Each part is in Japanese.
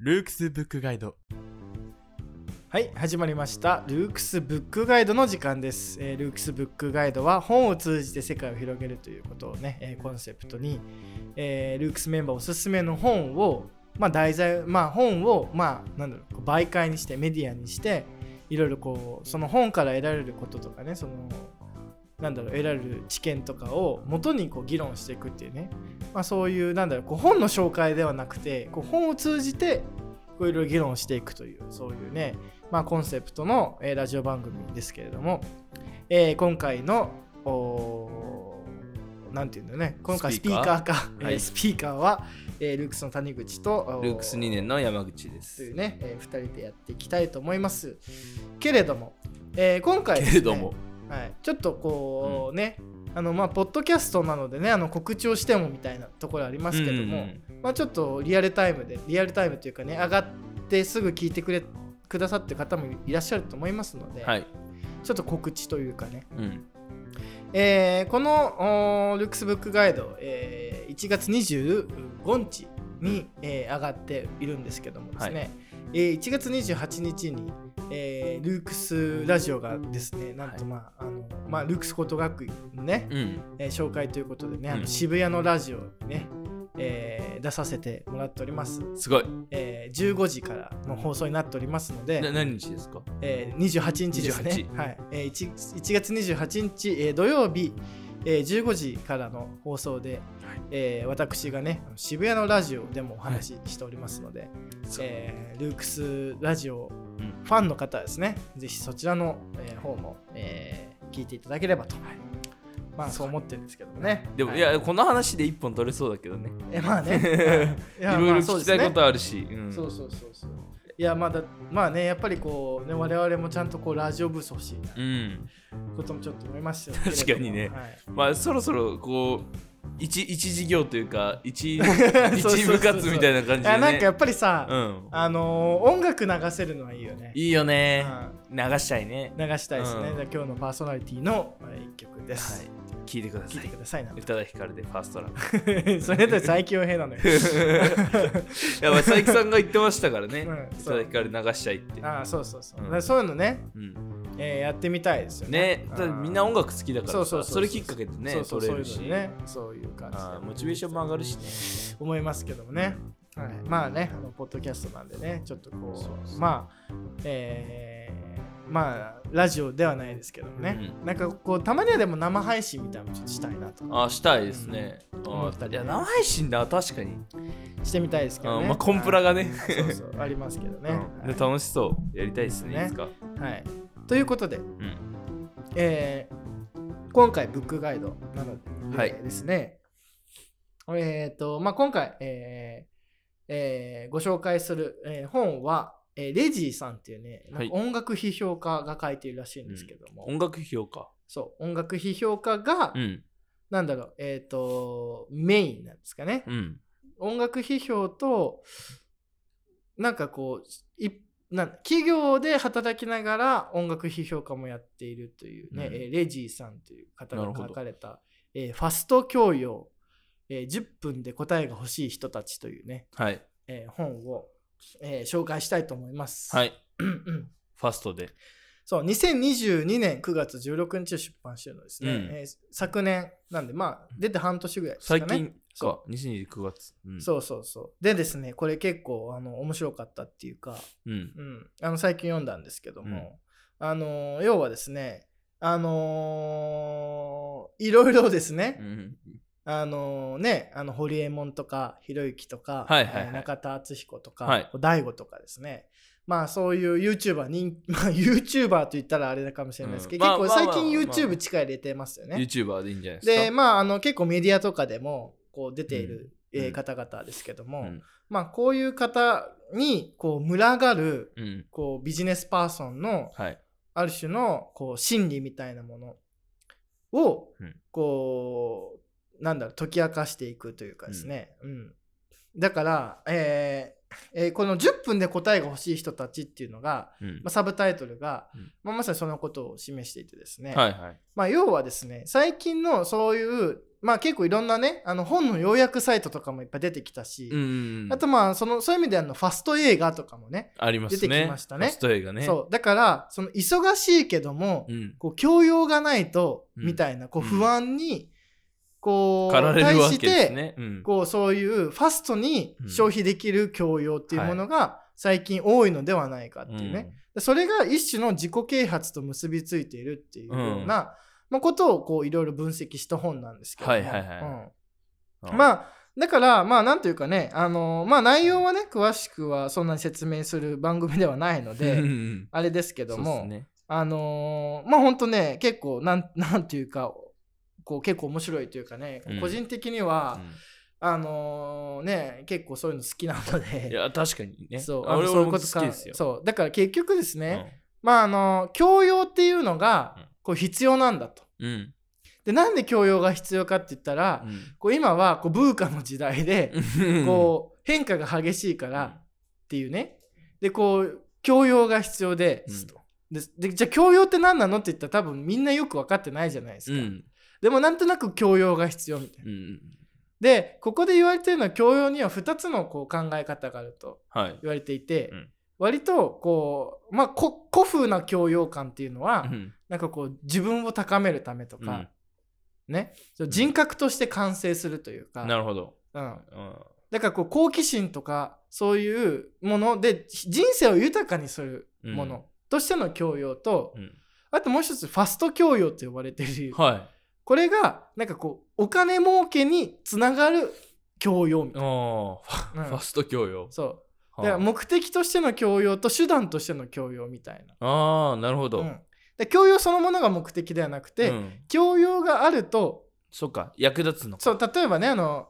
ルークスブックガイド。はい始まりました。ルークスブックガイドの時間です、えールークスブックガイドは本を通じて世界を広げるということをね、えーコンセプトに、えールークスメンバーおすすめの本をまあ題材まあ本をまあなんだろう媒介にしてメディアにしていろいろこうその本から得られることとかねそのなんだろう得られる知見とかを元にこう議論していくっていうね、まあ、そういうなんだろうこう本の紹介ではなくてこう本を通じていろいろ議論していくというそういうね、まあ、コンセプトの、えーラジオ番組ですけれども、えー今回のなんていうんだろうね。今回ススピーカー？ピーカーか、はい。えースピーカーは、えールークスの谷口とおルークス2年の山口でといすうね、え2人でやっていきたいと思います。けれども、えー今回ね。れどもはい、ちょっとこうね、あのまあポッドキャストなのでねあの告知をしてもみたいなところありますけども、まあ、ちょっとリアルタイムでリアルタイムというかね上がってすぐ聞いてくれくださってる方もいらっしゃると思いますので、はい、ちょっと告知というかね、うん、えーこのルックスブックガイド、えー1月25日に、えー上がっているんですけどもですね、えー1月28日に、えールークスラジオがですねなんとまあ、あのまあルークス高等学院のね、うん、えー紹介ということでね、あのうん渋谷のラジオにね、えー出させてもらっております、すごい。えー15時からの放送になっておりますので、な何日ですか？えー28日ですね、28はい。えー 1, 1月28日、えー土曜日、えー15時からの放送で、えー私がね渋谷のラジオでもお話ししておりますので、そう。えールークスラジオうん。ファンの方はですね、ぜひそちらの、えー方も、えー聞いていただければと、まあそう。思ってるんですけどもね。でも、、はい。や、この話で一本取れそうだけどね。えまあね、はい。いろいろ聞きたいことあるし。うん。そうそうそうそう。いやまだまあねやっぱりこうね我々もちゃんとこうラジオブース欲しいな。うん。こともちょっと思いました確かにね。はい。まあ、そろそろ、こう、一一事業というか、一 一部活みたいな感じで、なんかやっぱりさ、うん。あのー音楽流せるのはいいよね。いいよね。う流したいね。ん流したいですね。うんじゃあ今日のパーソナリティのえー一曲ではす。い。聞いてくだ聞いてさい。くださいな。宇多田ヒカルでファーストラブ。それで最強兵なのよ。いや、まあ、佐伯さんが言ってましたからね。うん宇多田ヒカル流したいって。ああそうそうそう。そういうのね、うん。えーやってみたいですよね。ね、みんな音楽好きだからさそうそうそうそれきっかけでねそういうのね、そういう感じモチベーションも上がるしね思いますけどもね。はい、まあね、あのポッドキャストなんでね、ちょっとこうまあ、えーまあ、ラジオではないですけどもね、うなんかこう、たまにはでも生配信みたいなのちょっとしたいなとあーしたいですね、あ思ったりいや生配信だ確かに、してみたいですけどね。あーまあ、コンプラがね、はいそうそう、ありますけどね。うん。で楽しそう。やりたいですねね。いつか、はい。はい。ということで、うん、えー今回ブックガイドなのではいですね、えっ、と、まあ、今回、えーえーご紹介する、えー本は、えーレジーさんっていうね、なんか音楽批評家が書いているらしいんですけども、音楽評価そう、音楽批評家が、うん。なんだろう、えっ、と、メインなんですかね。うん。音楽批評と、なんかこう、いなん企業で働きながら音楽批評家もやっているというね、うん。えーレジーさんという方が書かれた、えーファスト教養、えー10分で答えが欲しい人たちというね、はい。えー本を、えー紹介したいと思います。はい。うんファストで。そう、2022年9月16日を出版してるのですね。うん。えー昨年なんで、まあ、出て半年ぐらいですかね。最近そか2029月。うん。そうそうそう。でですね、これ結構あの面白かったっていうか、うん。うん、あの最近読んだんですけども、あの要はですね、あのーいろいろですね、うんあのね、あの堀エモ門とかひろゆきとか、はいはいはい。えー中田敦彦とか、はい。大悟とかですね、まあそういう YouTuber 人、まあ、YouTuber と言ったらあれかもしれないですけど、うん。まあ結構最近 YouTube 力入れてますよね。YouTuber でいいんじゃないですか？で、まあ、あの結構メディアとかでもこう出ている、方々ですけども、うん。まあ、こういう方にこう群がるうん。こうビジネスパーソンのはい。ある種のこう心理みたいなものをうん。こうなんだろう解き明かしていくというかですね、うんだから、えーえーこの10分で答えが欲しい人たちっていうのが、うんまあ、サブタイトルが、うんまあ、まさにそのことを示していてですね、はいはい。まあ、要はですね最近のそういう、まあ、結構いろんなねあの本の要約サイトとかもいっぱい出てきたし、うんうんうん。あとまあそのそういう意味であのファスト映画とかもねありますね。出てきましたねファスト映画ね。そうだからその忙しいけども、うん。こう教養がないと、うんみたいなこううん不安に、こう対して。うん。こうそういうファストにうん消費できる教養っていうものが最近多いのではないかっていうね、でそれが一種の自己啓発と結びついているっていうような、まあ、ことをこういろいろ分析した本なんですけども、はいはいはいうん。うん。まあだからまあなんというかねあのまあ内容はね詳しくはそんなに説明する番組ではないのうんうでん。あれですけども、すね。あのーまあ本当ね結構なんなんていうかこう結構面白いというかね、うん個人的には、うんあのーね結構そういうの好きなのいでや、確かにね。そうあ俺そういうことかきですよ。そうだから結局ですね、ね。まああの教養っていうのがうんこう必要なんだと。うん。でなんで教養が必要かって言ったら、こう今はこうブーカの時代で、うん。こう変化が激しいからっていうねでこう教養が必要ですと。ででじゃあ教養って何なのって言ったら多分みんなよく分かってないじゃないですか。うん。でもなんとなく教養が必要みたいな。うん。でここで言われてるのは教養には2つのこう考え方があるとはい。言われていて、うん割とこうまあこ古風な教養感っていうのは、うんなんかこう自分を高めるためとか、ねそう人格として完成するというか、なるほど。うん、うん。だからこう好奇心とかそういうもので人生を豊かにするものとしての教養と、うん。あともう一つファスト教養と呼ばれているはこれがなんかこうお金儲けにつながる教養みい。たいな。おうんファスト教養。そうはだから目的としての教養と手段としての教養みたいな。ああ、なるほど。うんで教養そのものが目的ではなくて、うん教養があるとそっか、役立つのか。そう例えばねあの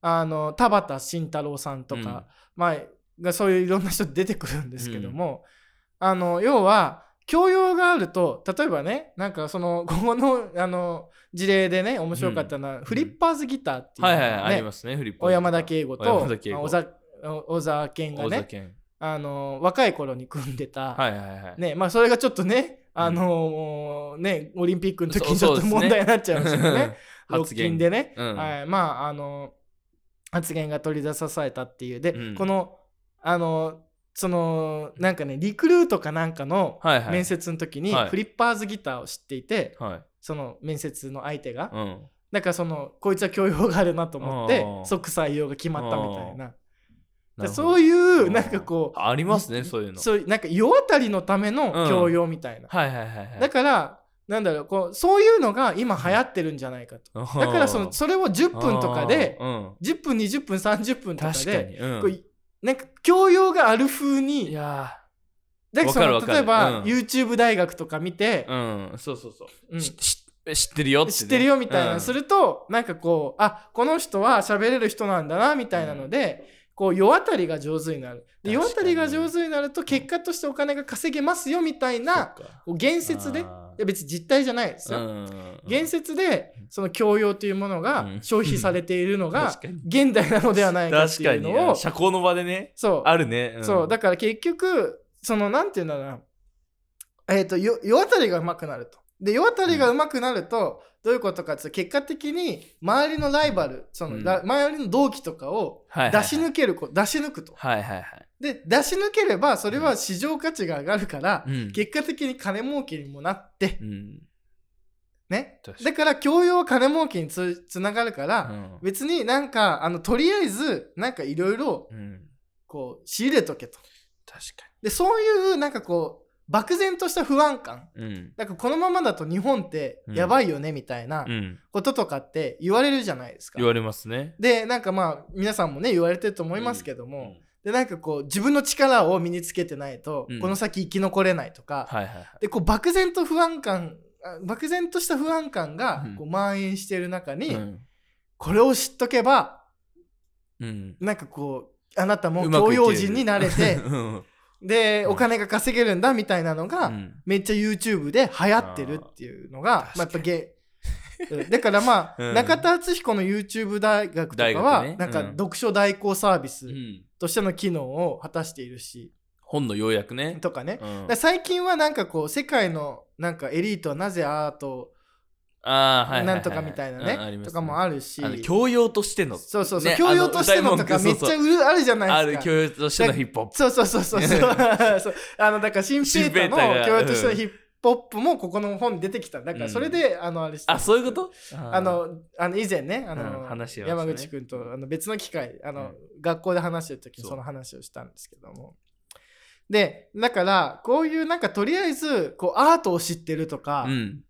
あの田畑慎太郎さんとか、うんまあ、がそういういろんな人出てくるんですけども、あの要は教養があると例えばねなんかその ここのあの事例でね面白かったのは、フリッパーズギターっていうね、はいはい、ありますね、フリップ。小山田圭吾小と山田圭吾。まあ小沢小沢健がね。あの若い頃に組んでた、はいはいはい。ねまあ、それがちょっとねあのねオリンピックの時にちょっと問題になっちゃいましたよね。発言。でね、うん。はい、まああの発言が取り出さされたっていう。で、うん。このあのそのなんかねリクルートかなんかの。面接の時にはい。フリッパーズギターを知っていて、はい。その面接の相手が、うん。だからそのこいつは教養があるなと思ってうん即採用が決まったみたいな。そういうなんかこうありますね、そういうの。そういうなんか世渡りのための教養みたいな、はいはいはいはい。だからなんだろうこうそういうのが今流行ってるんじゃないかと。だだからそのそれを10分とかでうん、10分20分30分とか確かでに。うん。こうなんか教養がある風いにやだその例えば、うん。YouTube 大学とか見て、ーうん、そうそうそう。うん。知ってるよってね、知ってるよみたいな、うん。するとなんかこうあこの人は喋れる人なんだなみたいなので、こう世渡りが上手になる。で世渡りが上手になると結果としてお金が稼げますよみたいなこう言説でや別に実態じゃないですよ、うん。言説でその教養というものがうん。消費されているのが 現代なのではないかっていうのを社交の場でね。そう。あるね、ん。そう。だから結局そのなんていうんだろうな。えっ、とよ世渡りが上手くなると。で世渡りが上手くなると、どういうことかっていうと結果的に周りのライバルその、うん。ら周りの同期とかをはいはいはい。出し抜けるこ出し抜くと。はいはいはい、で出し抜ければそれは市場価値が上がるから、うん。結果的に金儲けにもなって。うん。ね。だから教養は金儲けにつつながるから、うん。別になんかあのとりあえずなんかいろいろうん。こう仕入れとけと。確かでそういうなんかこう漠然とした不安感。にうん。だからこのままだと日本ってやばいよねみたいなうん。こととかって言われるじゃないですか。言われますね。でなんかまあ皆さんもね言われてると思いますけども、でなんかこう自分の力を身につけてないと、うん。この先生き残れないとか、はいはいはい。でこう漠然と不安感あ漠然とした不安感がうん。こう蔓延している中に、うん。これを知っとけばうん。なんかこうあなたもうまくいける。教養人になれて うん。で、うん。お金が稼げるんだみたいなのが、うん。めっちゃ YouTube で流行ってるっていうのが、まあ、やっぱ確かに。げうん。だからまあ、うん。中田敦彦の YouTube 大学とか大は、学ね。なんかうん。読書代行サービスうんとしての機能を果たしているし、本の要約ね。とかね。うん。最近はなんかこう世界のなんかエリートはなぜアートああ、はいはい。なんとかみたいなね,、うんありますとかもあるし。教養としての。そうそうそう、ね教養としてのとかめっちゃあるじゃないですか。ある教養としてのヒップホップ。そうそうそうそうそう。あのだから新ペーター新ペーターがの教養としてのヒップホップもここの本に出てきた。だからそれで、あのあれしたんあ、そういうこと？あ、のあの以前ねあの、うん話山口君とあの別の機会あの、うん。学校で話してる時にその話をしたんですけども。でだからこういうなんかとりあえずこうアートを知ってるとか、うん。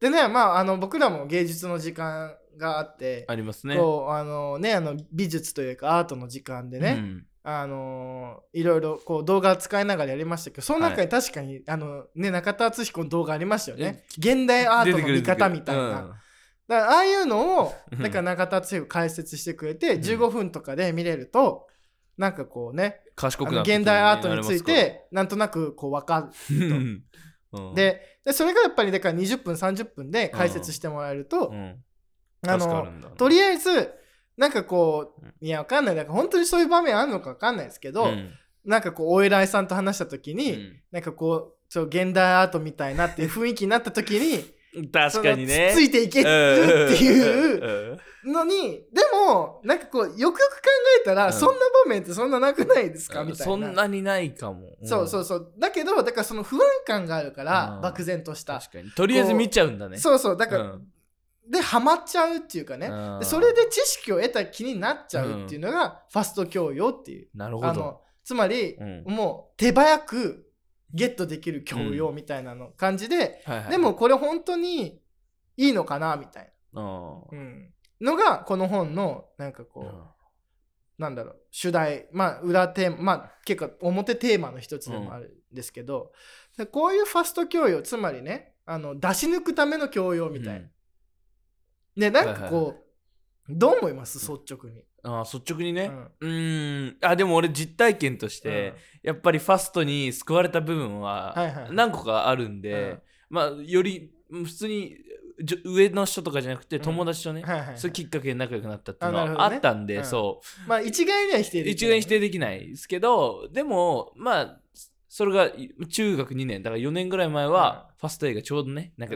でねまああの僕らも芸術の時間があってありますね。こうあのねあの美術というかアートの時間でね、うんあのいろいろこう動画使いながらやりましたけどその中に確かに、あのね中田敦彦の動画ありましたよね。現代アートの見方みたいな、だからああいうのをうん。だから中田敦彦解説してくれてうん。15分とかで見れるとなんかこうね賢くな現代アートについてなんとなくこう分かるうん うん。ででそれがやっぱりだから20分30分で解説してもらえると、うん。あのとりあえずなんかこういやわかんない。だから本当にそういう場面あるのかわかんないですけど、うん。なんかこうお偉いさんと話した時に、うん。なんかこうそう現代アートみたいなっていう雰囲気になった時に 確かにね。つついていけるっていううん。のにでもなんかこうよくよく考えたら、うん。そんな場面ってそんななくないですか？みたいな。そんなにないかも。そうそううそう。だけどだからその不安感があるから、うん。漠然とした。確かに。とりあえず見ちゃうんだね。そうそう。だから、うんでハマっちゃうっていうかね、うん。でそれで知識を得た気になっちゃうっていうのが、ファスト教養っていう。なるほど。あのつまり、うん。もう手早くゲットできる教養みたいなの感じで、はいはいでもこれ本当にいいのかなみたいうん。な、うん、のがこの本のなんかこう、なんだろう主題。まあ裏テーマまあ結構表テーマの一つでもあるんですけど、でこういうファスト教養つまりねあの出し抜くための教養みたいな、うんねなんかこう、はい。どう思います？率直に、あー率直にね。うん。あでも俺実体験として、やっぱりファストに救われた部分ははいはい何個かあるんで、うん。まあよりうん普通に上の人とかじゃなくてん。友達とね、はいはいはい。そういうきっかけで仲良くなったっていうのはあったんで、うん。そまあ一概には否定うできない。一概に否定できないですけどでもまあそれがい中学2年。だから4年ぐらい前は、ファスト映画ちょうどねなんか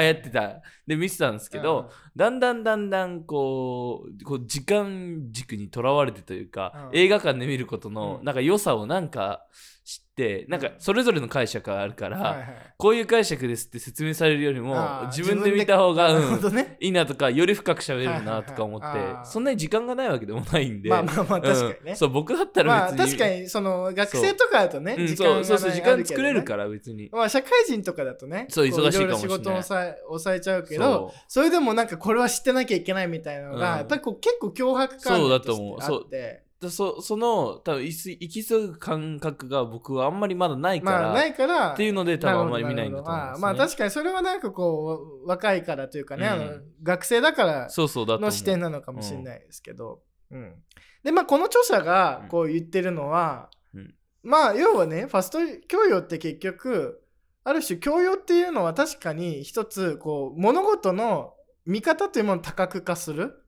流行ってた。で見てたんですけど、だんだんだんだんこうこう時間軸にとらわれてというか、うん。映画館で見ることのうん。なんか良さをなんか知ってなんかそれぞれの解釈があるから、うんはいはい。こういう解釈ですって説明されるよりも自分で見た方が、うんね、いいなとかより深く喋れるなとか思って、はいはいはいそんなに時間がないわけでもないんで。まあまあまあ確かにね、うんそう僕だったまあら別に、確かにその学生とかだとね、うん時間がそうそうそう時間作れるらから別に。まあ社会人とかだとねそうこ忙しいかもしれない。仕事を抑えちゃうけどそう。それでもなんかこれは知ってなきゃいけないみたいなのが、うん。やっぱりこう結構脅迫感そうだと思う。としてあってでそその多分行き行き過ぐ感覚が僕はあんまりまだないから、まあないからっていうので多分あんまり見ないんだと思いなるほます、ね、どまあまあ確かにそれはなんかこう若いからというかね、うん。あの学生だからそうそうだと思う。の視点なのかもしれないですけど、うん。でまあこの著者がこう言ってるのは、うん。まあ要はねファスト教養って結局ある種教養っていうのは確かに一つこう物事の見方というものを多角化する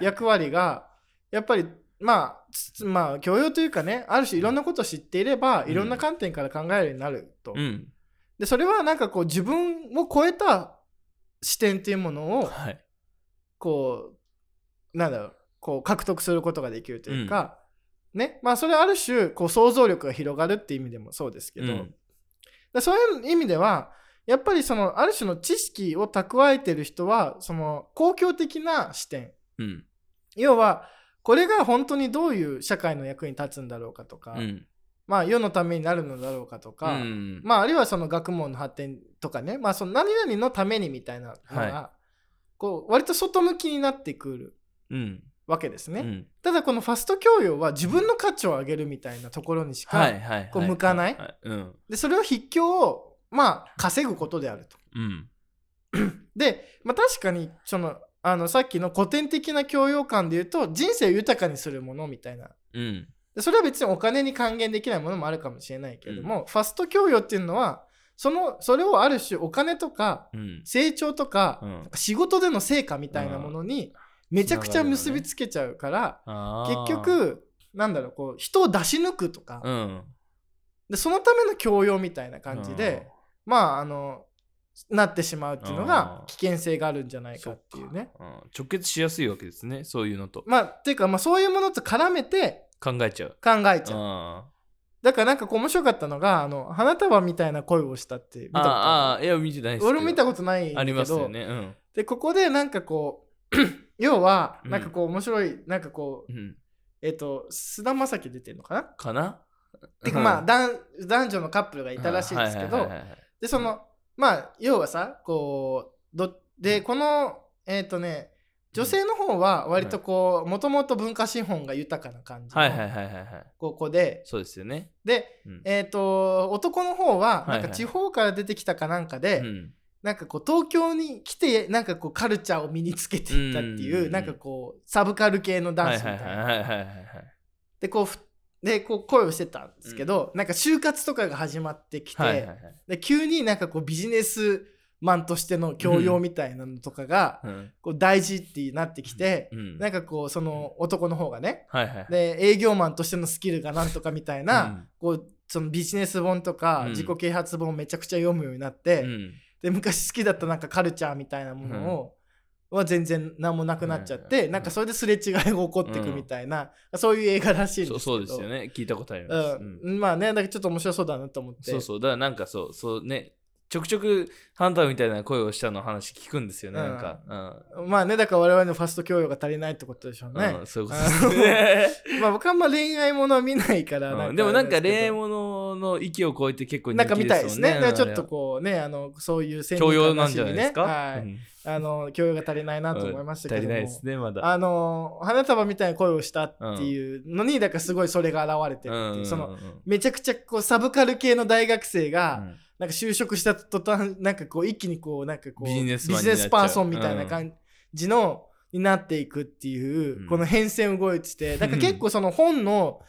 役割がやっぱりまあつまあ教養というかねある種いろんなことを知っていれば、うん。いろんな観点から考えるようになると。うん。でそれはなんかこう自分を超えた視点っていうものをはい。こうなんだろうこう獲得することができるというか、ね。まあそれはある種こう想像力が広がるっていう意味でもそうですけど、うそういう意味ではやっぱりそのある種の知識を蓄えてる人はその公共的な視点。うん。要はこれが本当にどういう社会の役に立つんだろうかとか、うん。まあ世のためになるのだろうかとか、うん。まあ、あるいはその学問の発展とかね、まあ、その何々のためにみたいなのが、はこう割と外向きになってくるうん。わけですね。うん。ただこのファスト教養は自分の価値を上げるみたいなところにしか、こう向かない。でそれを筆記をまあ稼ぐことであると。うん。で、まあ、確かにそのあのさっきの古典的な教養観で言うと人生を豊かにするものみたいな。うん。でそれは別にお金に還元できないものもあるかもしれないけれども、ファスト教養っていうのはそのそれをある種お金とかうん。成長とか,、うん。仕事での成果みたいなものにめちゃくちゃ結びつけちゃうから、あー。結、局なんだろうこう人を出し抜くとか、うん。でそのための教養みたいな感じで、まああのなってしまうっていうのがうん危険性があるんじゃないかっていうね。うん、直結しやすいわけですね、そういうのと。まあっていうか、まあ、そういうものと絡めて考えちゃう。考えちゃう。あだからなんかこう面白かったのがあの花束みたいな恋をしたって見たあことあああ、いや、見てないです俺も見たことないありますよね。うん。でここでなんかこう 要はうんなんかこう面白い、なんかこううん。えっ、と菅田将暉出てるのかな？かな？てかまあ男男女のカップルがいたらしいんですけどでそのまあ要はさこうどでこのえっ、とね女性の方は割とこうもともと文化資本が豊かな感じはいはいのはいはいはい。高校でそうですよね。でうん。えっ、と男の方ははいはいなんか地方から出てきたかなんかで、うんなんかこう東京に来てなんかこうカルチャーを身につけていったっていう、うんなんかこうサブカル系のダはいンスみたいな。はいはいはいはいはい。でこうふでこう恋をしてたんですけど、なんか就活とかが始まってきて、はいはいはい。で急になんかこうビジネスマンとしての教養みたいなのとかが、うんこう大事ってなってきて、うん。なんかこうその男の方がねはいはいはい。で営業マンとしてのスキルがなんとかみたいな、うんこうそのビジネス本とかうん自己啓発本をめちゃくちゃ読むようになって、うん。で昔好きだったなんかカルチャーみたいなものを、は全然何もなくなっちゃって、うんなんかそれですれ違いが起こっていくみたいな、そういう映画らしいんですけどそうそうですよね。聞いたことあります。うんうん、まあねだからちょっと面白そうだなと思ってそうそう。だからなんかそう、そうね。ちょくちょくハンターみたいな声をしたの話聞くんですよね。なんか。うん。まあねだから我々のファスト教養が足りないってことでしょうねう、ん、そういうことですね。まあ僕はあんま恋愛ものは見ないからうんでもなんか恋愛もものの域を超えて結構人なんか見気たいですね。ちょっとこうね、あのそういう先教養なんじゃないですか、はい、うん。あの教養が足りないなと思いましたけども、足りないですね、まだ。あの花束みたいな声をしたっていうのに、だからすごいそれが現れてるっていう、そのめちゃくちゃこうサブカル系の大学生が、うん。なんか就職した途端なんかこう一気にこうなんかこうビジネスパーソンみたいな感じの、になっていくっていう、うん。この変遷動いてて だから結構その本の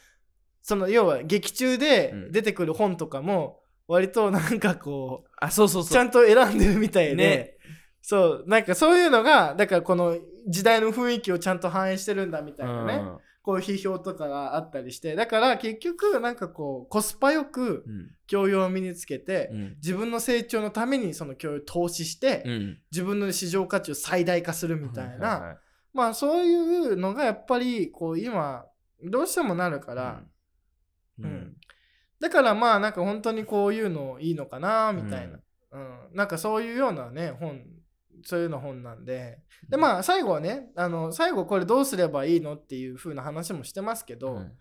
その要は劇中でうん。出てくる本とかも割となんかこうあ、そうそうそう。ちゃんと選んでるみたいで、ね。そうなんかそういうのがだからこの時代の雰囲気をちゃんと反映してるんだみたいなね、うん。こういう批評とかがあったりしてだから結局なんかこうコスパよくうん。教養を身につけて、うん。自分の成長のためにその教養を投資して、うん。自分の市場価値を最大化するみたいな、まあそういうのがやっぱりこう今どうしてもなるから、うん。うん。だからまあなんか本当にこういうのいいのかなみたいな、うん。なんかそういうようなね本そういうの本なんで。でまあ最後はねあの最後これどうすればいいのっていう風な話もしてますけど、うん。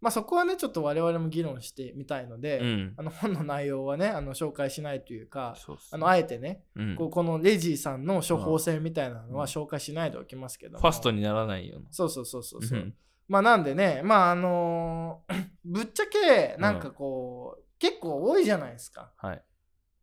まあそこはねちょっと我々も議論してみたいので、うん。あの本の内容はねあの紹介しないというかねあのあえてね、うん。こうこのレジーさんの処方箋みたいなのはうん。紹介しないでおきますけども。ファストにならないような。そうそうそうそうそう、うんまあなんでねまああのー ぶっちゃけなんかこう、結構多いじゃないですか。はい。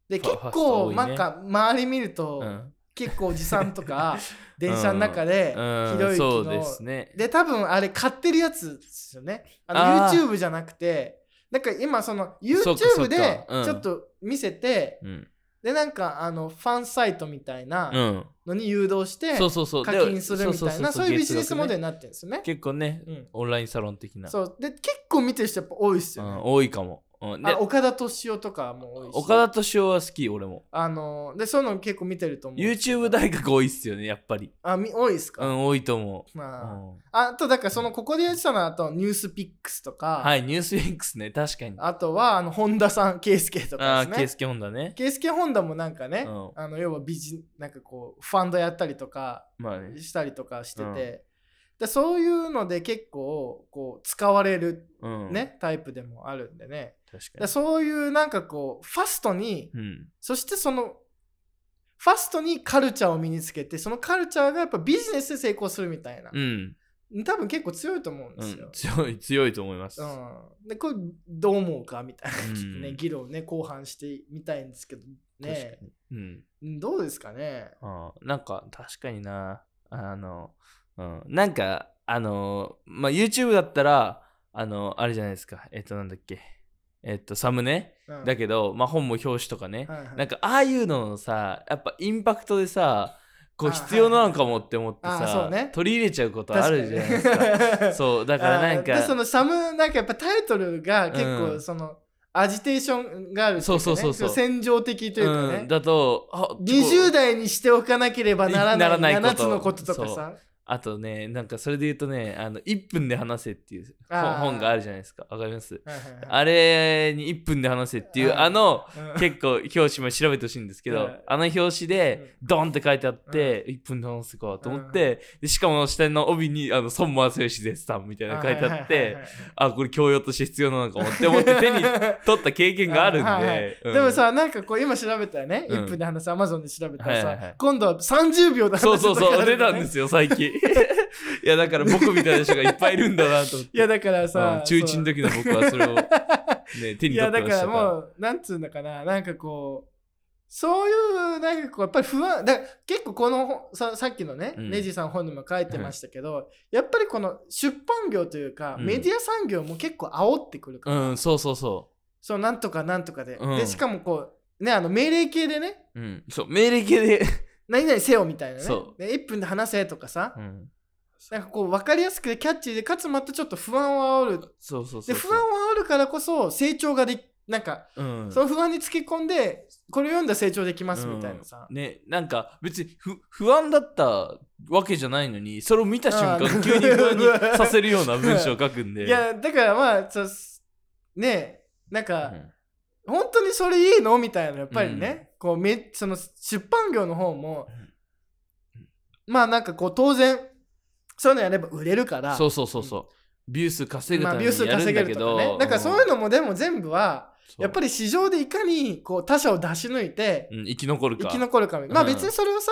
で結構なんか周り見ると、うん。結構おじさんとか 電車の中でうん。ひろゆきのそうですね。で多分あれ買ってるやつですよね。あの YouTube じゃなくてなんか今その YouTube っでちょっと見せて、うん。でなんかあのファンサイトみたいなうん。のに誘導して。課金するみたいなそういうビジネスモデルになってるんですよね。結構ね、うんオンラインサロン的な。そうで結構見てる人やっぱ多いですよね。うん、多いかも。うん、であ岡田敏夫とかも多いし岡田敏夫は好き、俺も。あのでそういうの結構見てると思う YouTube 大学多いっすよね、やっぱり。あみ多いですか、うん、多いと思う。まうんあ、あとだからそのここでやってたのはあとニュースピックスとか、はい、ニュースウィックスね、確かに。あとはあの本田さん圭介とあかですねースケホンダね。圭介本田もなんかね、うんあの要はビジなんかこうファンドやったりとか。したりとかしてて、うんでそういうので結構こう使われるうん。ね、タイプでもあるんでね確かに。でそういうなんかこうファストにうん。そしてそのファストにカルチャーを身につけてそのカルチャーがやっぱビジネスで成功するみたいなう、ん。多分結構強いと思うんですようん、。強い、強いと思います。うん、でこれどう思うかみたいな、ね議論ね後半してみたいんですけどね。うん。うんどうですかねあーなんか確かになあの、うん、なんかあのまあ YouTube だったらあのあれじゃないですか。えっとなんだっけ。えっと、サムネ、うん。だけど、まあ、本も表紙とかね、はいはい。なんかああいうののさやっぱインパクトでさこうあ必要なのかもって思ってさ、ね。取り入れちゃうことあるじゃないですか。かそう。だからなんあーでそかのサムなんかやっぱタイトルが結うん。構その、アジテーションがあるね。そうそうそうそう。戦場的というかね、うん、だとあ20代にしておかなければならない ならないこと。7つのこととかさあとねなんかそれで言うとねあの1分で話せっていう本本があるじゃないですか。わかります？はいはいはい。あれに1分で話せっていうあのうん。結構表紙も調べてほしいんですけど、うん。あの表紙でドンって書いてあって、1分で話すかと思って、でしかも下の帯にあの孫正義絶賛みたいなの書いてあって、あこれ教養として必要なのかもって思って手に取った経験があるんで、はいはいうん。でもさなんかこう今調べたらね、うん。1分で話すアマゾンで調べたらさ、はいはい。はい今度は30秒で話すそうそうそう出たんすですよ最近いやだから僕みたいな人がいっぱいいるんだなと思って。いやだからさ、うん中1の時の僕はそれを、ね、手いにやだから取ってました。からもうなんつうのかな。なんかこうそういうなんかこうやっぱり不安だ結構この本ささっきのね、うん。レジさん本にも書いてましたけど、やっぱりこの出版業というか、うん。メディア産業も結構煽ってくるから、うんそうそうそそうなんとかなんとかで、うん。でしかもこうねあの命令系でね。う、うん、そう命令系で、何々せよみたいなね。そで1分で話せとかさ、うん、なんかこう分かりやすくてキャッチーでかつまたちょっと不安を煽る。そうそうそうで不安を煽るからこそ成長ができなんかうん。その不安につけ込んでこれを読んだら成長できますみたいなさ、うん。ねなんか別に不不安だったわけじゃないのにそれを見た瞬あ間ー急に不安にさせるような文章を書くんで。いやだからまあそうねえなんうか、ん本当にそれいいの？みたいなやっぱりね、こうめその出版業の方も、まあなんかこう当然そういうのやれば売れるから。そうそうそうそう。ビュー数稼ぐまあ、ためビュー数にやるんだけ稼げるとかど、ねだからそういうのもでも全部はやっぱり、り市場でいかにこう他社を出し抜いてうん、生き残るか。生き残るかまあうん。別にそれはさ、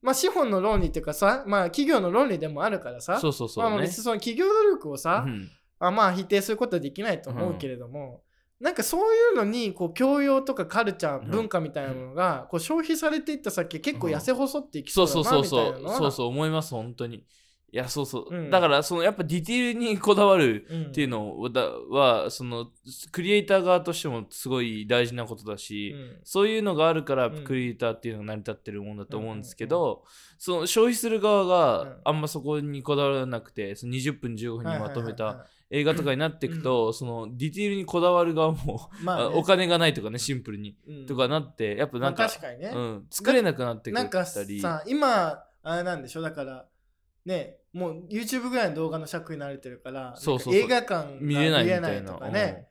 まあ資本の論理っていうかさまあ企業の論理でもあるからさ。そうそうそう、ね。まあまあ別にその企業努力をさ、うん。あまあ否定することはできないと思うけれども、なんかそういうのにこう教養とかカルチャーうん。文化みたいなものがこう消費されていった先結構痩せ細っていきそそううだなそうそうそみたいうなのはそうそう思います本当にいやそうそう、うん。だからそのやっぱディティールにこだわるうん。っていうのだはそのクリエイター側としてもすごい大事なことだし、うん。そういうのがあるからうん。クリエイターっていうのが成り立ってるもんだと思うんですけど、その消費する側がうん。あんまそこにこだわらなくてその20分15分にまとめたはい映画とかになっていくと、そのディティールにこだわる側も、まあね。あお金がないとかねシンプルに、うん。とかなってやっぱまあなんか,、確かにね、うん、作れなくなってくなんかったりさ今あれなんでしょだからねもう YouTube ぐらいの動画の尺に慣れてるからそうそう映画館が見れないとかね、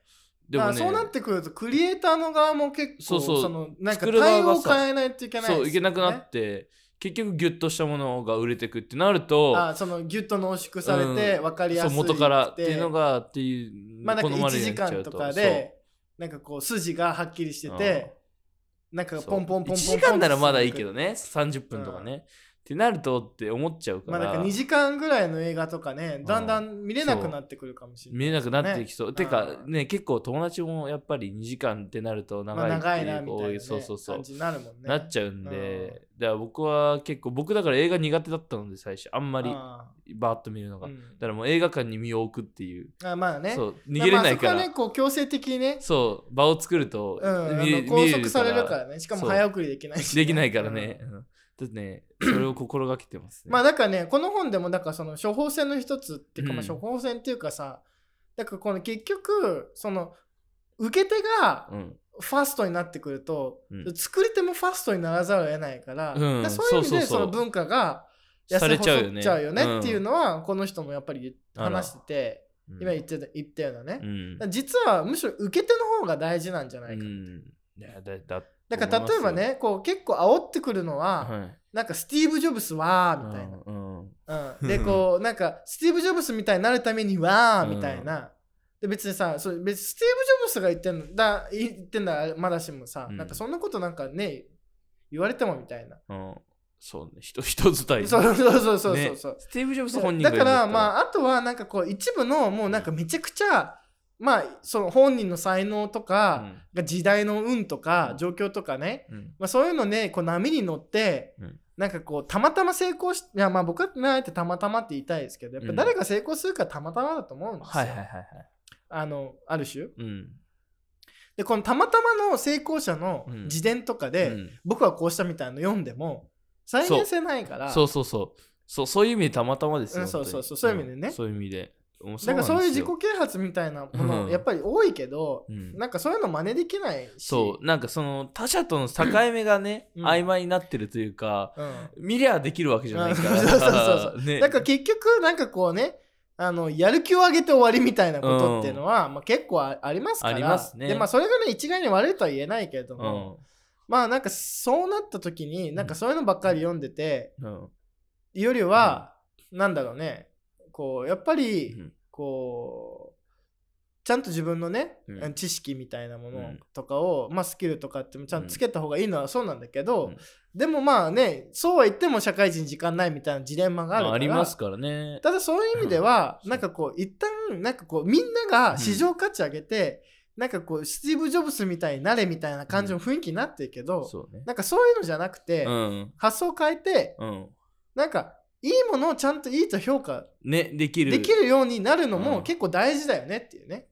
うん。でもね。まあそうなってくるとクリエイターの側も結構そのなんか対応を変えないといけないそういけなくなねって結局ギュッとしたものが売れてくってなるとあそのギュッと濃縮されてうん。分かりやすいそう元からっていうのがっていうまあなんか1好まれる時間とかでなんかこう筋がはっきりしててなんかそうポンポンポンポンポン1時間ならまだいいけどね30分とかね、ってなるとって思っちゃうから、まあなんか2時間ぐらいの映画とかねだんだん見れなくなってくるかもしれない見えなくなっていきそう、ね。てかうん。ね結構友達もやっぱり2時間ってなるとま長いってあ長いう子多いみたいなねそうそうそう。感じになるもんね。なっちゃうんで、だから僕は結構僕だから映画苦手だったので最初あんまりあバーッと見るのが、ーうん。だからもう映画館に身を置くっていう。あまあね。そう逃げれないから、まあそこはねこう強制的にねそう場を作ると、うん、拘束されるからね。しかも早送りできないしね、できないからね、うんうんだってねそれを心がけてますね。まあだからねこの本でもだからその処方箋の一つっていうか、まあうん。処方箋っていうかさだからこの結局その受け手がうん。ファストになってくると、うん。作り手もファストにならざるを得ないから,、うん。そういう意味でその文化が痩せ細っちゃうよねっていうのは、この人もやっぱり話しててうん今言ってた言ったようなね実はむしろ受け手の方が大事なんじゃないか、うん。いやだだだから例えばねこう結構煽ってくるのは、はい。なんかスティーブ・ジョブスはみたいな、うんでこう なんかスティーブ・ジョブスみたいになるためにはみたいな、で別にさそれ別にスティーブ・ジョブスが言ってんのだ言ってんだまだしもさ、うん。なんかそんなことなんかね言われてもみたいな、うん。そうね。人 人伝い。そうそうそうそうそう。ね。そう、スティーブ・ジョブス本人がだからまあああとはなんかこう一部のもうなんかめちゃくちゃまあその本人の才能とか、が時代の運とかうん。状況とかね、うん。まあ、そういうのねこう波に乗って、うん。なんかこうたまたま成功しいやまあ僕はねあえてたまたまって言いたいですけどやっぱ誰が成功するかたまたまだと思うんですよ、はいはいはいはい。あのある種。うん。でこのたまたまの成功者のうん。自伝とかで、うん。僕はこうしたみたいなの読んでも再現性ないから。そう。そうそうそう。そういう意味でたまたまですよ、うんそうそうそう。そういう意味でね。ん。そういう意味でもだからそういう自己なん啓発みたいなもの、うん。やっぱり多いけど、うん。なんかそういうの真似できないし。そう。なんかその他者との境目がね、うん。曖昧になってるというかうん。見りゃできるわけじゃないから。うん。そうそうそうそう。ね。だから結局なんかこうねあのやる気を上げて終わりみたいなことっていうのは、まあ、結構あありますから。ありますね。でまあそれがね一概に悪いとは言えないけれどうも、ん。まあなんかそうなった時になんかそういうのばっかり読んでて、うん。よりは、なんだろうねこうやっぱり、うん。こうちゃんと自分のね、うん。知識みたいなものうん。とかを、まあ、スキルとかってもちゃんとつけた方がいいのはそうなんだけど、うん。でもまあねそうは言っても社会人時間ないみたいなジレンマがあるからありますからね。ただそういう意味では、うん。なんかこう一旦なんかこうみんなが市場価値上げて、なんかこうスティーブ・ジョブスみたいになれみたいな感じの雰囲気になってるけど、そうね。なんかそういうのじゃなくて、うん。発想を変えてうん。なんかいいものをちゃんといいと評価ねできる。できるようになるのうん。も結構大事だよねっていうね、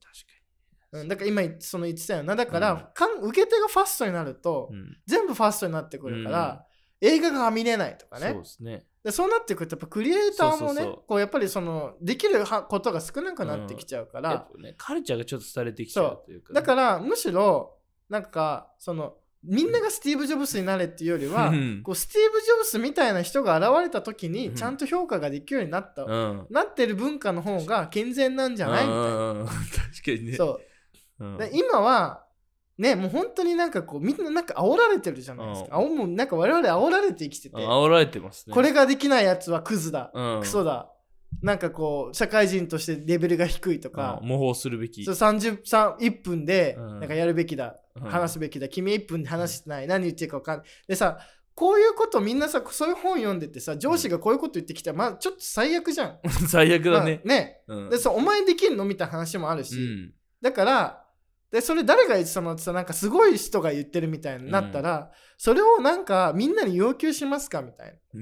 確うん、だから今その言ってたよな。だから、うん。かん受け手がファストになると、全部ファストになってくるから、映画が見れないとかね。そうですね。でそうなってくるとやっぱクリエイターもねこうやっぱりそのできるはことが少なくなってきちゃうから、やっぱねカルチャーがちょっと廃れてきちゃうというかね、だからむしろなんかそのみんながスティーブ・ジョブスになれっていうよりは、うん。こうスティーブ・ジョブスみたいな人が現れた時にうん。ちゃんと評価ができるようになった、うん。なってる文化の方が健全なんじゃないみたいな。確かにねそう今はねもう本当になん。かこうみん。ななん。か煽られてるじゃないですか、うん。あおもうなん。か我々煽られて生きてて、煽られてますねこれができないやつはクズだ、うん。クソだなんかこう社会人としてレベルが低いとか。うん、模倣するべき。そう30 3 1分でうん。なんかやるべきだ、うん。話すべきだ。君1分で話してない、何言ってるか分かんない。でさこういうことみんなさそういう本読んでてさ上司がこういうこと言ってきたら、まあちょっと最悪じゃん。最悪だね。まあね。うん。でそうお前できんのみたいな話もあるし、うん。だからでそれ誰が言ってたのってさなんかすごい人が言ってるみたいになったら、それをなんかみんなに要求しますかみたいな。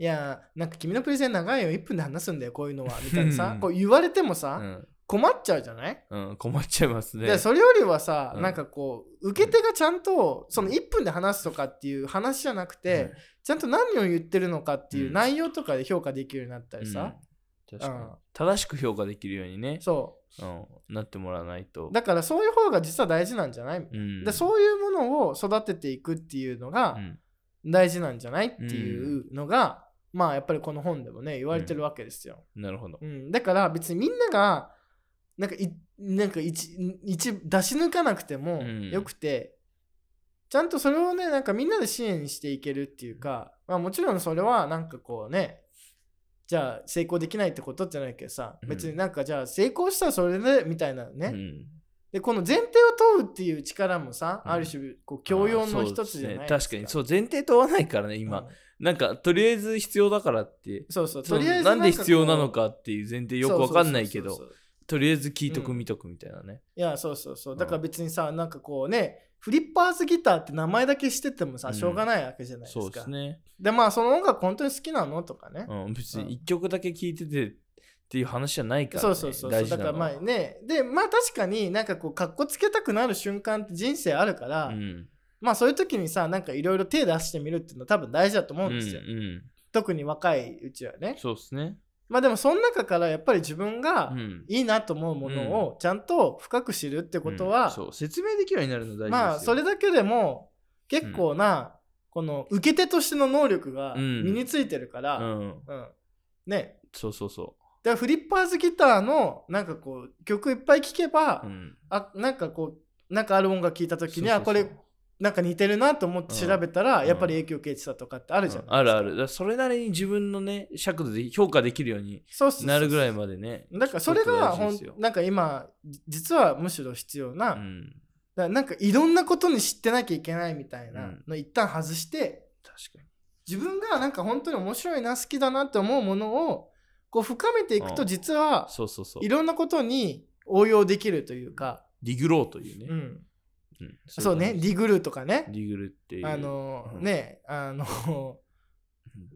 うんいやーなんか君のプレゼン長いよ。1分で話すんだよこういうのは。みたいなさ。うん。こう言われてもさ、うん。困っちゃうじゃない？うん困っちゃいますね。でそれよりはさ、うん。なんかこう受け手がちゃんとその1分で話すとかっていう話じゃなくて、ちゃんと何を言ってるのかっていう内容とかで評価できるようになったりさ、正しく評価できるようにね。そう。ん。なってもらわないと。うだからそういう方が実は大事なんじゃない、うん。でそういうものを育てていくっていうのがうん。大事なんじゃない？っていうのが、まあやっぱりこの本でもね言われてるわけですよ。なるほど。うん、だから別にみんながなんかいなんか一一出し抜かなくてもうん。よくて、ちゃんとそれをねなんかみんなで支援していけるっていうか、まあ、もちろんそれはなんかこうねじゃあ成功できないってことじゃないけどさ、うん。別になんかじゃあ成功したらそれでみたいなね、うん。でこの前提を問うっていう力もさ、うん。ある種こう教養の一つじゃないですね。確かに。そう前提問わないからねうん。今、なんかとりあえず必要だからって。そうそう。とりあえずなんで必要なのかっていう前提よくわかんないけどとりあえず聞いとくうん見とくみたいなね、いやそうそうそう。だから別にさ、なんかこうねフリッパーズギターって名前だけしててもさうん。しょうがないわけじゃないですか、そうですね、でまあその音楽本当に好きなのとかね、うん、別に一曲だけ聞いててっていう話じゃないから、ね、そうそうそうそう。だからまあね。でまあ確かになんかこうかっこつけたくなる瞬間って人生あるから、うんまあそういう時にさなんかいろいろ手出してみるっていうのは多分大事だと思うんですよ、うんうん。特に若いうちはね。そうですね。まあでもその中からやっぱり自分がうん。いいなと思うものをちゃんと深く知るってことは、うん。そう説明できるようになるの大事ですよ。まあそれだけでも結構な、この受け手としての能力がうん。身についてるから、うん。うん。ね。そうそうそでフリッパーズギターのなんかこう曲いっぱい聴けば、う、うん、あなんかこうなんかある音楽聴いた時にあこれなんか似てるなと思って調べたら、うん。やっぱり影響受けてたとかってあるじゃん、うん。あるある。それなりに自分のね尺度で評価できるようになるぐらいまでねだからそれがほんなんか今じ実はむしろ必要な、うん。らなんかいろんなことに知ってなきゃいけないみたいなうん。の一旦外して、確かに。自分がなんか本当に面白いな好きだなって思うものをこう深めていくとうん。実はそうそうそう。いろんなことに応用できるというか、ディグるというね、うん、うんそうねディグるとかね。ディグるっていう。あのうん。ねあの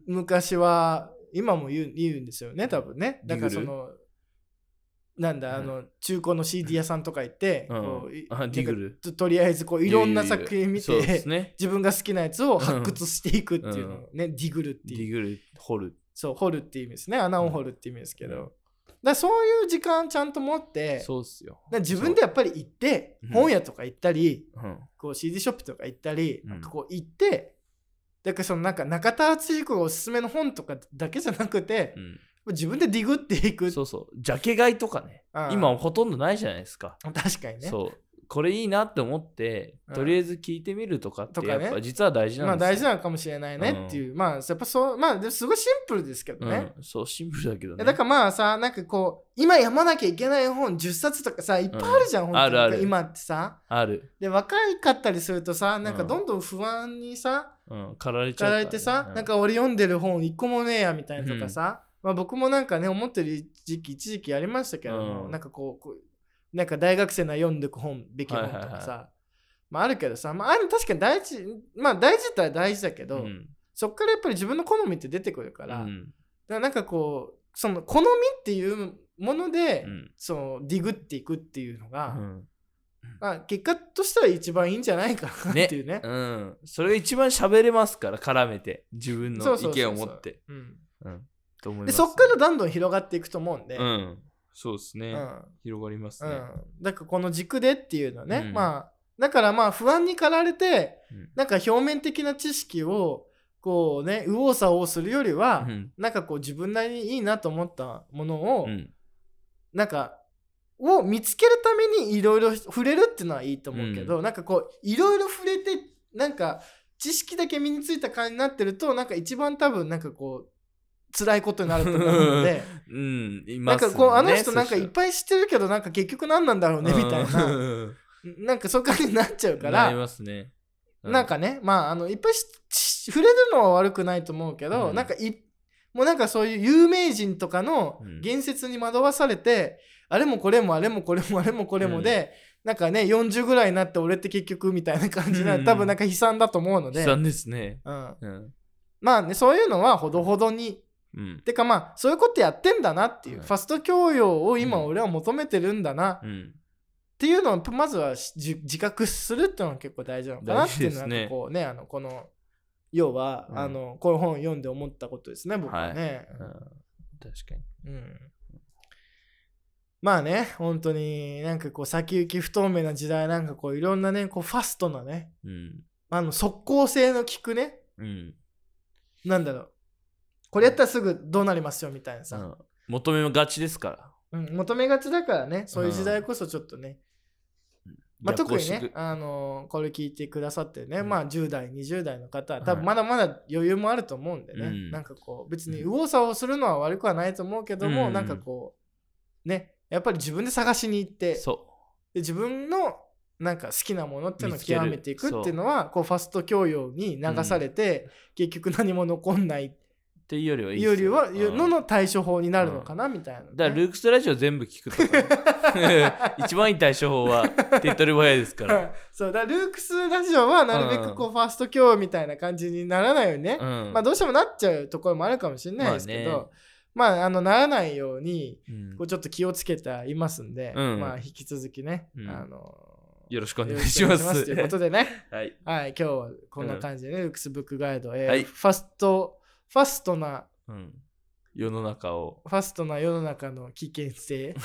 昔は今も言う言うんですよね多分ね。だからそのなんだ、あの中古の CD 屋さんとか行って、ととりあえずこういろんな作品見て。自分が好きなやつを発掘していくっていうのをね、ディグるっていう。ディグる、掘る。そう掘るっていう意味ですね。穴を掘るっていう意味ですけど、うんだそういう時間ちゃんと持ってそうっすよ。自分でやっぱり行ってうん本屋とか行ったり、うん。こう CD ショップとか行ったり、うんなんかこう行ってだからそのなんか中田敦彦がおすすめの本とかだけじゃなくて、うん自分でディグっていくそうそう。ジャケ買いとかね。ああ今ほとんどないじゃないですか。確かにねそう。これいいなって思って、うん。とりあえず聞いてみるとかってやっぱ実は大事まあなんですよ。大事なのかもしれないねっていう、まあやっぱそうまあでもすごいシンプルですけどね、うん、そう、シンプルだけどね。だからまあさなんかこう今読まなきゃいけない本10冊とかさいっぱいあるじゃん、うん。本当に。今ってさ。ある。で若いかったりするとさなんかうんどんどん不安にさ、うん、駆られちゃうからね、かられてさ、なんか俺読んでる本一個もねえやみたいなとかさ、まあ、僕もなんかね思ってる時期一時期ありましたけども、うん。なんかこうこうなんか大学生なら読んでく本べき本とかさ、はいはいはまああるけどさ、まあ、ある確かに大事まあ大事っては大事だけど、うん、そっからやっぱり自分の好みって出てくるから、だかうんらなんかこうその好みっていうもので、うん。そのディグっていくっていうのが、うん。まあ、結果としては一番いいんじゃないかなっていうね。うん、それが一番喋れますから絡めて。自分の意見を持って。そっからどんどん広がっていくと思うんで、うんそうですね、うん。広がりますね、うん、だからこの軸でっていうのはね、うん。まあだからまあ不安に駆られてうん。なんか表面的な知識をこうね右往左往するよりは、うん。なんかこう自分なりにいいなと思ったものを、うん。なんかを見つけるためにいろいろ触れるっていうのはいいと思うけど、なんかこういろいろ触れてなんか知識だけ身についた感じになってるとなんか一番多分なんかこう辛いことになると思うので。うんいなんますねかこうあの人なんかいっいぱい知ってるけどなんか結局何なんだろうねみたいな。なんかそういう感じになっちゃうかなりらますね、うなんかねまああのいっぱい触れるのは悪くないと思うけど、うん。なんかいもうなんかそういう有名人とかのうん。言説に惑わされて、あれもこれもあれもこれもあれもこれもで、なんかね40ぐらいになって俺って結局みたいな感じな、うん。多分なんか悲惨だと思うので、悲惨ですね。うん、うん。まあねそういうのはほどほどにうん。てかまあそういうことやってんだなっていう、はい。ファスト教養を今うん。俺は求めてるんだなうん。っていうのをまずは自覚するっていうのが結構大事なのかなっていうのはね。こうねあのこの要は、うん。あのこういう本を読んで思ったことですね僕はね、うん。確かに。うん。まあね本当になんかこう先行き不透明な時代なんかこういろんなねこうファストなねうん。あの速攻性の効くね。うん。なんだろうこれやったらすぐどうなりますよみたいなさ、うん。求めがちですから。うん、求めがちだからね。そういう時代こそちょっとね、まあ、特にねあのーこれ聞いてくださってね、うん。まあ10代、20代の方、多はい。分まだまだ余裕もあると思うんでね、うん。なんかこう、別に右往左往するのは悪くはないと思うけども、うん。なんかこう、ね、やっぱり自分で探しに行って、そで自分のなんか好きなものっていうのを極めていくっていうのは、こうファスト教養に流されて、結局何も残んないうっていうよりはいいよ。りは、うん。のの対処法になるのかな、みたいなね、だからルークスラジオ全部聞くとかね。一番いい対処法は手っ取り早いですから、そうだルークスラジオはなるべくこうファースト教養みたいな感じにならないようにね、うん。まあどうしてもなっちゃうところもあるかもしれないですけど、まあ、あのならないようにうん。こうちょっと気をつけていますんで、うん。まあ引き続きね、うん。あのよろしくお願いします。ということでね、はい。はい、今日はこんな感じでね、ルークスブックガイド、えーはい。ファスト、ファストな、うん、世の中を。ファストな世の中の危険性。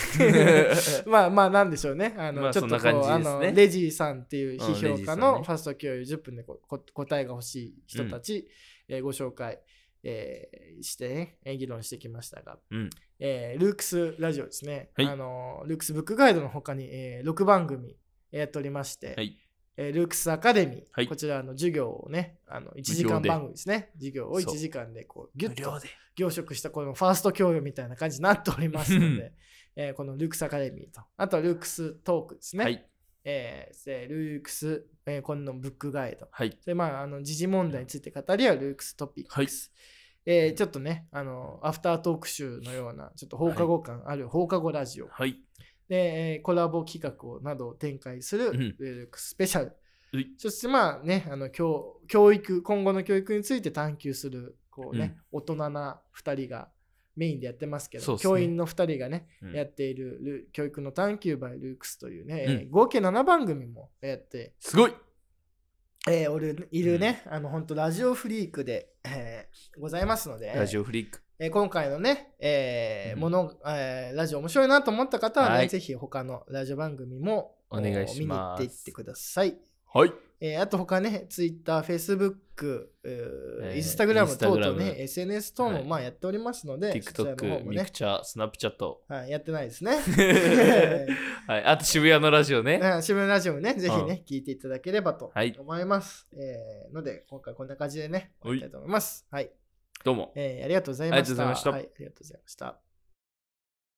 まあまあなんでしょうね。あの、まあちょっとこう、そんなあの、レジーさんっていううん批評家のファスト教養10分でここ答えが欲しい人たち、えーご紹介、えーしてね、えー議論してきましたが、うん。えールークスラジオですね。はい。あの、ルークスブックガイドの他に、えー6番組やっておりまして、はいえールークスアカデミー、はいこちらの授業をね、あの1時間無料で番組ですね。授業をそう1時間でこうギュッとで凝縮したこのファースト教養みたいな感じになっておりますので、えーこのルークスアカデミーと、あとはルークストークですね。はいえーでルークス、えーこのブックガイド。はいで、まあ、あの時事問題について語り合うルークストピックス。はいえーちょっとね、あの、アフタートーク集のような、ちょっと放課後感ある放課後ラジオ。はいで、えーコラボ企画をなどを展開するススペシャル。そしてまあね、あの教教育、今後の教育について探求する、こうね、大人な2人が、メインでやってますけど、ね。教員の2人がね、うん。やっているル教育の探求 by ルークスというね、うん。えー合計7番組もやって、すごい。えー、俺いるね、あの本当ラジオフリークで、えーございますので、ラジオフリーク。えー今回のね、えーうんもの、えーラジオ面白いなと思った方はね、はいぜひ他のラジオ番組もお願いします見に行っていってください。はい。えーあと他ね、Twitter、Facebook、えー Instagram 等々ね SNS 等はいもまあやっておりますので、そちらの TikTok、ねミク、チャ、スナップチャット。はい、やってないですね。はい。あと渋谷のラジオね。うん渋谷ラジオもね、ぜひうんね、聞いていただければとはい思います。えーので、今回こんな感じでね、終わりたいと思います。はい。どうも。えーありがとうございました。ありがとうございましたはい、ありがとうございました。